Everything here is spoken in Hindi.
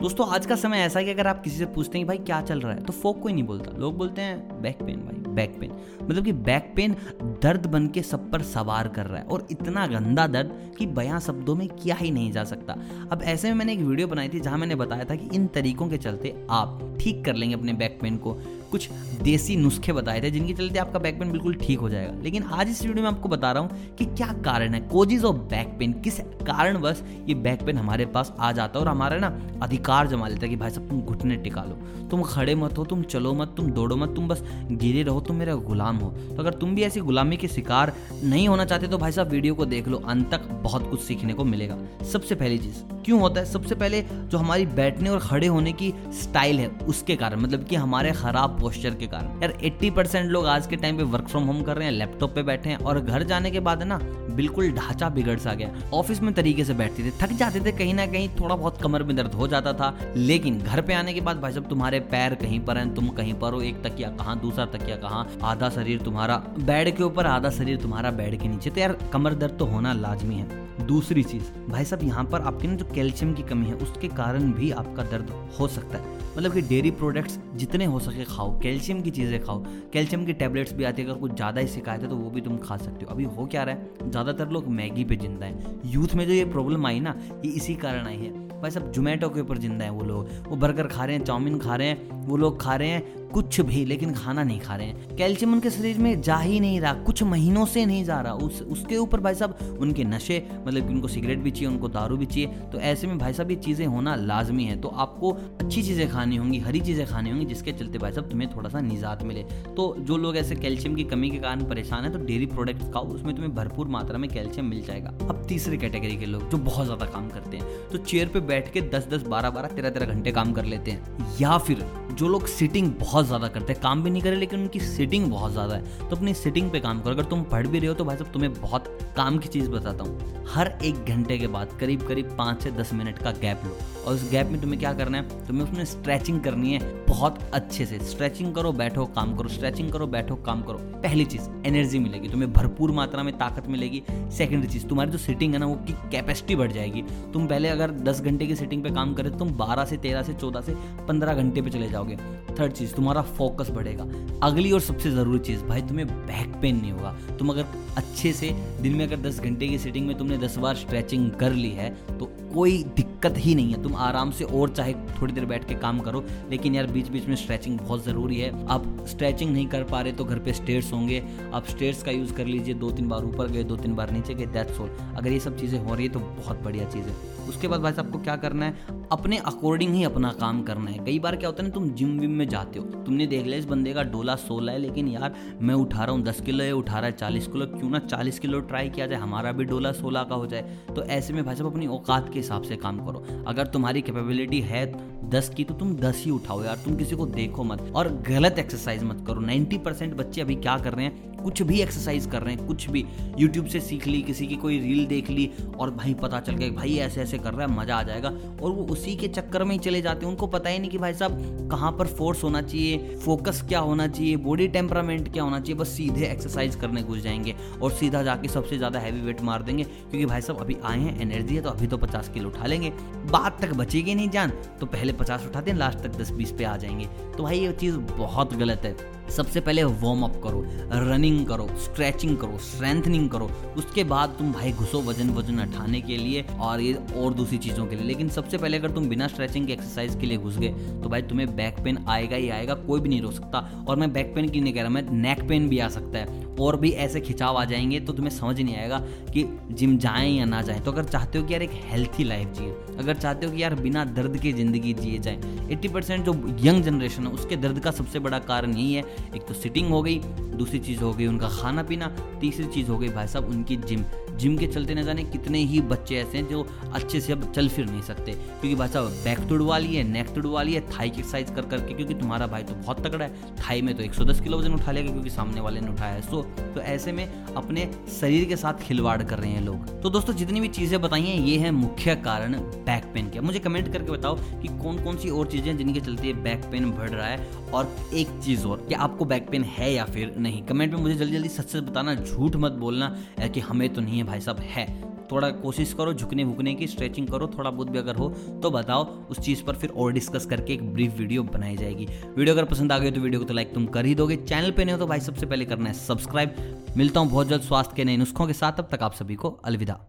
दोस्तों, आज का समय ऐसा है कि अगर आप किसी से पूछते हैं भाई क्या चल रहा है तो फोक कोई नहीं बोलता। लोग बोलते हैं, बैक पेन भाई, बैक पेन। मतलब कि बैक पेन दर्द बन के सब पर सवार कर रहा है और इतना गंदा दर्द कि बयां शब्दों में किया ही नहीं जा सकता। अब ऐसे में मैंने एक वीडियो बनाई थी जहाँ मैंने बताया था कि इन तरीकों के चलते आप ठीक कर लेंगे अपने बैक पेन को। कुछ देसी नुस्खे बताए थे जिनके चलते आपका बैक पेन बिल्कुल ठीक हो जाएगा। लेकिन आज इस वीडियो में आपको बता रहा हूँ कि क्या कारण है कोजिज ऑफ़ बैक पेन किस कारणवश ये बैक पेन हमारे पास आ जाता है और हमारा ना अधिकार जमा लेता है कि भाई साहब तुम घुटने टिका लो, तुम खड़े मत हो, तुम चलो मत, तुम दौड़ो मत, तुम बस गिरे रहो, तुम मेरा गुलाम हो। तो अगर तुम भी ऐसी गुलामी के शिकार नहीं होना चाहते तो भाई साहब वीडियो को देख लो, अंत तक बहुत कुछ सीखने को मिलेगा। सबसे पहली चीज़, क्यों होता है? सबसे पहले जो हमारी बैठने और खड़े होने की स्टाइल है, उसके कारण मतलब कि हमारे खराब पोस्चर के कारण। यार 80 परसेंट लोग आज के टाइम पे वर्क फ्रॉम होम कर रहे हैं लैपटॉप पे बैठे हैं और घर जाने के बाद ना, बिल्कुल ढांचा बिगड़ सा गया। ऑफ़िस में तरीके से बैठते थे, थक जाते थे, कहीं ना कहीं थोड़ा बहुत कमर में दर्द हो जाता था। लेकिन घर पे आने के बाद, भाई साहब, तुम्हारे पैर कहीं पर हैं, तुम कहीं पर हो, एक तकिया कहाँ, दूसरा तकिया कहाँ, आधा शरीर तुम्हारा बेड के ऊपर, आधा शरीर तुम्हारा बेड के नीचे। तो यार, कमर दर्द तो होना लाजमी है। दूसरी चीज़, भाई साहब, यहाँ पर आपके ना जो कैल्शियम की कमी है, उसके कारण भी आपका दर्द हो सकता है। मतलब कि डेयरी प्रोडक्ट्स जितने हो सके खाओ। कैल्शियम की चीज़ें खाओ। कैल्शियम की टैबलेट्स भी आती है, अगर कुछ ज़्यादा ही शिकायत है तो वो भी तुम खा सकते हो। अभी हो क्या रहा है? ज़्यादातर लोग मैगी पे ज़िंदा है। यूथ में जो ये प्रॉब्लम आई ना, ये इसी कारण आई है। भाई सब जोमेटो के ऊपर ज़िंदा है वो लोग। वो बर्गर खा रहे हैं, चाउमीन खा रहे हैं, वो लोग खा रहे हैं कुछ भी, लेकिन खाना नहीं खा रहे हैं। कैल्शियम उनके शरीर में जा ही नहीं रहा, कुछ महीनों से नहीं जा रहा। उस, उसके ऊपर भाई साहब उनके नशे मतलब कि उनको सिगरेट भी चाहिए, उनको दारू भी चाहिए तो ऐसे में भाई साहब ये चीज़ें होना लाजमी है। तो आपको अच्छी चीज़ें खानी होंगी, हरी चीज़ें खानी होंगी, जिसके चलते भाई साहब तुम्हें थोड़ा सा निजात मिले। तो जो लोग ऐसे कैल्शियम की कमी के कारण परेशान है तो डेयरी प्रोडक्ट खाओ, उसमें तुम्हें भरपूर मात्रा में कैल्शियम मिल जाएगा। अब तीसरी कैटेगरी के लोग, जो बहुत ज़्यादा काम करते हैं तो चेयर पे बैठ के दस दस, बारह बारह, तेरह तेरह घंटे काम कर लेते हैं। या फिर जो लोग सिटिंग बहुत ज़्यादा करते हैं। काम भी नहीं करे, लेकिन उनकी सिटिंग बहुत ज़्यादा है। तो अपनी सिटिंग पे काम करो। अगर तुम पढ़ भी रहे हो तो भाई साहब, तुम्हें बहुत काम की चीज़ बताता हूँ। हर एक घंटे के बाद करीब करीब पाँच से दस मिनट का गैप लो। और उस गैप में तुम्हें क्या करना है? तुम्हें उसमें स्ट्रेचिंग करनी है बहुत अच्छे से। स्ट्रेचिंग करो, बैठो, काम करो। स्ट्रेचिंग करो, बैठो, काम करो। पहली चीज़ एनर्जी मिलेगी। तुम्हें भरपूर मात्रा में ताकत मिलेगी। सेकेंडरी चीज़, तुम्हारी जो सिटिंग है ना, वो की कैपेसिटी बढ़ जाएगी। तुम पहले अगर दस घंटे की सिटिंग पे काम करे तो तुम बारह से तेरह से चौदह से पंद्रह घंटे पे चले जाओगे। थर्ड चीज़ तुम्हारा फोकस बढ़ेगा। अगली और सबसे ज़रूरी चीज़, भाई, तुम्हें बैक पेन नहीं होगा। तुम अगर अच्छे से दिन में अगर दस घंटे की सिटिंग में तुमने दस बार स्ट्रेचिंग कर ली है तो कोई दिक्कत ही नहीं है। तुम आराम से और चाहे थोड़ी देर बैठ के काम करो, लेकिन यार बीच बीच में स्ट्रेचिंग बहुत ज़रूरी है। आप स्ट्रेचिंग नहीं कर पा रहे तो घर पे स्टेयर्स होंगे। आप स्टेयर्स का यूज़ कर लीजिए दो तीन बार ऊपर गए दो तीन बार नीचे गए दैट्स ऑल अगर ये सब चीज़ें हो रही है तो बहुत बढ़िया चीज़ है। उसके बाद भाई साहब को क्या करना है? अपने अकॉर्डिंग ही अपना काम करना है। कई बार क्या होता है ना, तुम जिम विम में जाते हो। तुमने देख लिया, इस बंदे का डोला सोलह है, लेकिन यार मैं उठा रहा हूँ, दस किलो है, उठा रहा है, चालीस किलो क्यों ना चालीस किलो ट्राई किया जाए, हमारा भी डोला सोलह का हो जाए। तो ऐसे में भाई साहब अपनी औकात के हिसाब से काम करो। अगर तुम्हारी कैपेबिलिटी है दस की तो तुम दस ही उठाओ यार। तुम किसी को देखो मत। और गलत एक्सरसाइज मत करो। नाइन्टी परसेंट बच्चे अभी क्या कर रहे हैं? कुछ भी एक्सरसाइज कर रहे हैं, कुछ भी। यूट्यूब से सीख ली, किसी की कोई रील देख ली, और भाई पता चल गया भाई ऐसे ऐसे कर रहा है, मज़ा आ जाएगा। और वो उसी के चक्कर में ही चले जाते हैं। उनको पता ही नहीं कि भाई साहब, कहाँ पर फोर्स होना चाहिए फोकस क्या होना चाहिए बॉडी टेम्परामेंट क्या होना चाहिए। बस सीधे एक्सरसाइज करने घुस जाएँगे और सीधा जाके सबसे ज़्यादा हैवी वेट मार देंगे। क्योंकि भाई साहब, अभी आए हैं एनर्जी है तो अभी तो पचास किलो उठा लेंगे। बात तक बचेगी नहीं जान तो पहले पचास उठाते हैं लास्ट तक दस बीस पे आ जाएँगे। तो भाई, ये चीज़ बहुत गलत है। सबसे पहले वार्म अप करो रनिंग करो स्ट्रेचिंग करो स्ट्रेंथनिंग करो। उसके बाद तुम भाई घुसो वज़न वज़न उठाने के लिए और ये और दूसरी चीज़ों के लिए। लेकिन सबसे पहले अगर तुम बिना स्ट्रेचिंग के एक्सरसाइज के लिए घुस गए तो भाई तुम्हें बैक पेन आएगा ही आएगा, कोई भी नहीं रोक सकता। और मैं बैक पेन की नहीं कह रहा, मैं नेक पेन भी आ सकता है। और भी ऐसे खिंचाव आ जाएँगे तो तुम्हें समझ नहीं आएगा कि जिम जाएँ या ना जाएँ। तो अगर चाहते हो कि यार एक हेल्थी लाइफ जिए, अगर चाहते हो कि यार बिना दर्द के ज़िंदगी जिए जाए एट्टी परसेंट जो यंग जनरेशन है, उसके दर्द का सबसे बड़ा कारण यही है एक तो सिटिंग हो गई, दूसरी चीज़ हो गई उनका खाना पीना, तीसरी चीज़ हो गई भाई साहब उनकी जिम जिम के चलते न जाने कितने ही बच्चे ऐसे हैं जो अच्छे से अब चल फिर नहीं सकते। क्योंकि भाई साहब, बैक तुड़वा लिए नेक तुड़वा लिए थाई की एक्सरसाइज कर करके क्योंकि तुम्हारा भाई तो बहुत तगड़ा है। थाई में तो 110 किलो वज़न उठा लेगा क्योंकि सामने वाले ने उठाया है। सो तो ऐसे में अपने शरीर के साथ खिलवाड़ कर रहे हैं लोग। तो दोस्तों, जितनी भी चीज़ें बताई हैं, ये है मुख्य कारण बैक पेन के। मुझे कमेंट करके बताओ कि कौन कौन सी और चीज़ें जिनके चलते बैक पेन बढ़ रहा है। और एक चीज़ और कि आपको बैक पेन है या फिर नहीं? कमेंट में मुझे जल्दी जल्दी सच सच बताना, झूठ मत बोलना, कि हमें तो नहीं है भाई साहब, है। थोड़ा कोशिश करो, झुकने भुकने की स्ट्रेचिंग करो, थोड़ा बहुत भी अगर हो तो बताओ, उस चीज़ पर फिर और डिस्कस करके एक ब्रीफ वीडियो बनाई जाएगी। वीडियो अगर पसंद आ गई तो वीडियो को तो लाइक तुम कर ही दोगे। चैनल पे नहीं हो तो भाई सबसे पहले करना है सब्सक्राइब मिलता हूँ बहुत जल्द स्वास्थ्य के नए नुस्खों के साथ अब तक आप सभी को अलविदा।